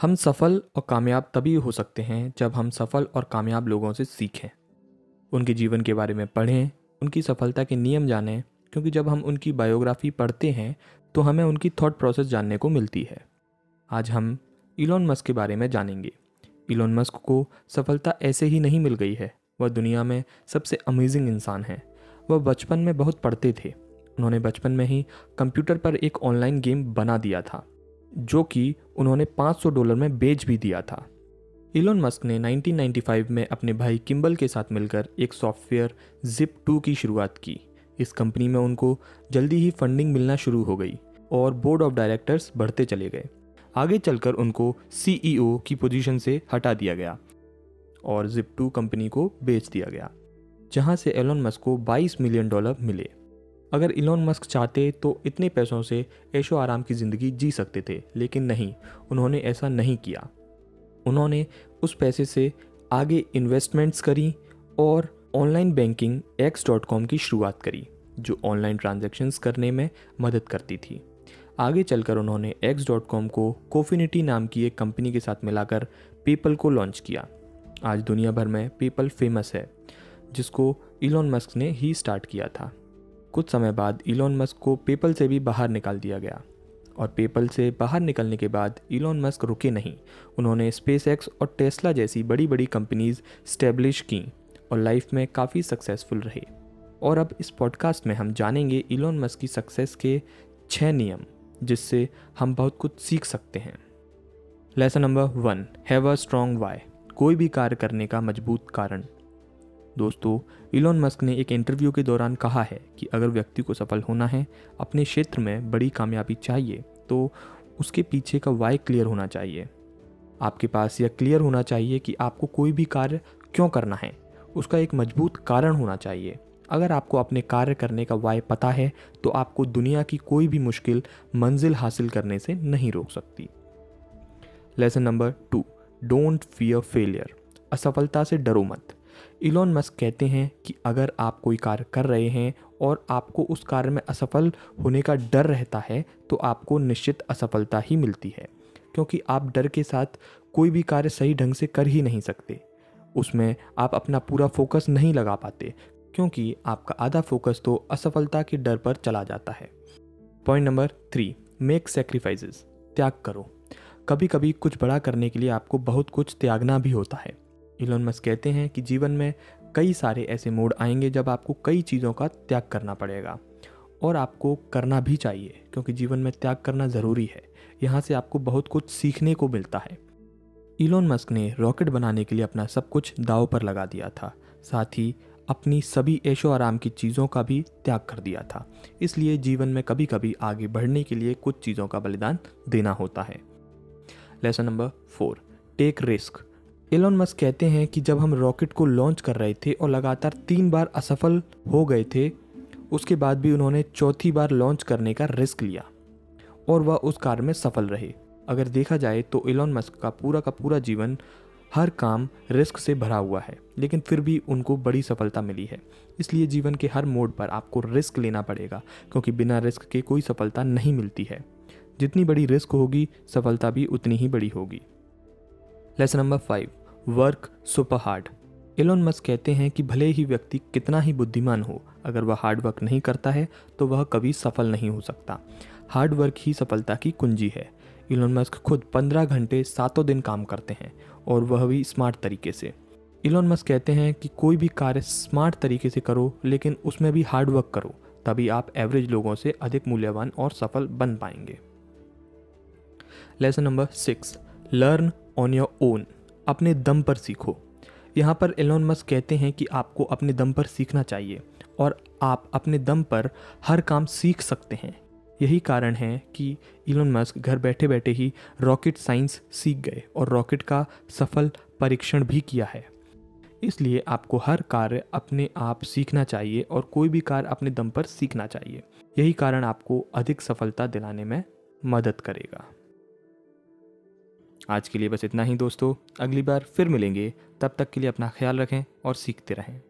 हम सफल और कामयाब तभी हो सकते हैं जब हम सफल और कामयाब लोगों से सीखें। उनके जीवन के बारे में पढ़ें, उनकी सफलता के नियम जानें, क्योंकि जब हम उनकी बायोग्राफी पढ़ते हैं तो हमें उनकी थॉट प्रोसेस जानने को मिलती है। आज हम इलॉन मस्क के बारे में जानेंगे। इलॉन मस्क को सफलता ऐसे ही नहीं मिल गई है। वह दुनिया में सबसे अमेजिंग इंसान है। वह बचपन में बहुत पढ़ते थे। उन्होंने बचपन में ही कंप्यूटर पर एक ऑनलाइन गेम बना दिया था। जो कि उन्होंने 500 डॉलर में बेच भी दिया था। इलोन मस्क ने 1995 में अपने भाई किम्बल के साथ मिलकर एक सॉफ्टवेयर जिप टू की शुरुआत की। इस कंपनी में उनको जल्दी ही फंडिंग मिलना शुरू हो गई और बोर्ड ऑफ़ डायरेक्टर्स बढ़ते चले गए। आगे चलकर उनको सीईओ की पोजीशन से हटा दिया गया और जिप टू कंपनी को बेच दिया गया, जहाँ से एलोन मस्क को 22 मिलियन डॉलर मिले। अगर इलॉन मस्क चाहते तो इतने पैसों से ऐशो आराम की ज़िंदगी जी सकते थे, लेकिन नहीं, उन्होंने ऐसा नहीं किया। उन्होंने उस पैसे से आगे इन्वेस्टमेंट्स करी और online banking X dot com की शुरुआत करी, जो ऑनलाइन ट्रांजेक्शन्स करने में मदद करती थी। आगे चलकर उन्होंने एक्स डॉट कॉम को कोफिनिटी नाम की एक कंपनी के साथ मिलाकर पेपल को लॉन्च किया। आज दुनिया भर में पेपल फ़ेमस है, जिसको इलॉन मस्क ने ही स्टार्ट किया था। कुछ समय बाद इलॉन मस्क को पेपल से भी बाहर निकाल दिया गया। और पेपल से बाहर निकलने के बाद इलॉन मस्क रुके नहीं। उन्होंने स्पेस एक्स और टेस्ला जैसी बड़ी बड़ी कंपनीज़ स्टेब्लिश की और लाइफ में काफ़ी सक्सेसफुल रहे। और अब इस पॉडकास्ट में हम जानेंगे इलॉन मस्क की सक्सेस के छः नियम, जिससे हम बहुत कुछ सीख सकते हैं। Lesson number one have a strong why कोई भी कार्य करने का मज़बूत कारण। दोस्तों, इलॉन मस्क ने एक इंटरव्यू के दौरान कहा है कि अगर व्यक्ति को सफल होना है, अपने क्षेत्र में बड़ी कामयाबी चाहिए तो उसके पीछे का वाई क्लियर होना चाहिए। आपके पास यह क्लियर होना चाहिए कि आपको कोई भी कार्य क्यों करना है, उसका एक मज़बूत कारण होना चाहिए। अगर आपको अपने कार्य करने का वाय पता है तो आपको दुनिया की कोई भी मुश्किल मंजिल हासिल करने से नहीं रोक सकती। Lesson number two, don't fear failure. असफलता से डरो मत। इलॉन मस्क कहते हैं कि अगर आप कोई कार्य कर रहे हैं और आपको उस कार्य में असफल होने का डर रहता है तो आपको निश्चित असफलता ही मिलती है, क्योंकि आप डर के साथ कोई भी कार्य सही ढंग से कर ही नहीं सकते। उसमें आप अपना पूरा फोकस नहीं लगा पाते, क्योंकि आपका आधा फोकस तो असफलता के डर पर चला जाता है। Point number three make sacrifices त्याग करो। कभी कभी कुछ बड़ा करने के लिए आपको बहुत कुछ त्यागना भी होता है। इलोन मस्क कहते हैं कि जीवन में कई सारे ऐसे मोड आएँगे जब आपको कई चीज़ों का त्याग करना पड़ेगा। और आपको करना भी चाहिए, क्योंकि जीवन में त्याग करना ज़रूरी है। यहाँ से आपको बहुत कुछ सीखने को मिलता है। इलोन मस्क ने रॉकेट बनाने के लिए अपना सब कुछ दाव पर लगा दिया था। साथ ही अपनी सभी ऐशो आराम की चीज़ों का भी त्याग कर दिया था। इसलिए जीवन में कभी कभी आगे बढ़ने के लिए कुछ चीज़ों का बलिदान देना होता है। Lesson number four take risk Elon Musk कहते हैं कि जब हम रॉकेट को लॉन्च कर रहे थे और लगातार तीन बार असफल हो गए थे, उसके बाद भी उन्होंने चौथी बार लॉन्च करने का रिस्क लिया और वह उस कार्य में सफल रहे। अगर देखा जाए तो एलोन मस्क का पूरा का पूरा जीवन हर काम रिस्क से भरा हुआ है, लेकिन फिर भी उनको बड़ी सफलता मिली है। इसलिए जीवन के हर मोड पर आपको रिस्क लेना पड़ेगा, क्योंकि बिना रिस्क के कोई सफलता नहीं मिलती है। जितनी बड़ी रिस्क होगी, सफलता भी उतनी ही बड़ी होगी। Lesson number five work super hard Elon Musk कहते हैं कि भले ही व्यक्ति कितना ही बुद्धिमान हो, अगर वह हार्ड वर्क नहीं करता है तो वह कभी सफल नहीं हो सकता। हार्ड वर्क ही सफलता की कुंजी है। इलोन मस्क खुद पंद्रह घंटे सातों दिन काम करते हैं, और वह भी स्मार्ट तरीके से। इलोन मस्क कहते हैं कि कोई भी कार्य स्मार्ट तरीके से करो, लेकिन उसमें भी हार्ड वर्क करो, तभी आप एवरेज लोगों से अधिक मूल्यवान और सफल बन पाएँगे। Lesson number six learn on your own अपने दम पर सीखो। यहाँ पर एलोन मस्क कहते हैं कि आपको अपने दम पर सीखना चाहिए और आप अपने दम पर हर काम सीख सकते हैं। यही कारण है कि इलोन मस्क घर बैठे बैठे ही रॉकेट साइंस सीख गए और रॉकेट का सफल परीक्षण भी किया है। इसलिए आपको हर कार्य अपने आप सीखना चाहिए और कोई भी कार्य अपने दम पर सीखना चाहिए। यही कारण आपको अधिक सफलता दिलाने में मदद करेगा। आज के लिए बस इतना ही दोस्तों। अगली बार फिर मिलेंगे। तब तक के लिए अपना ख्याल रखें और सीखते रहें।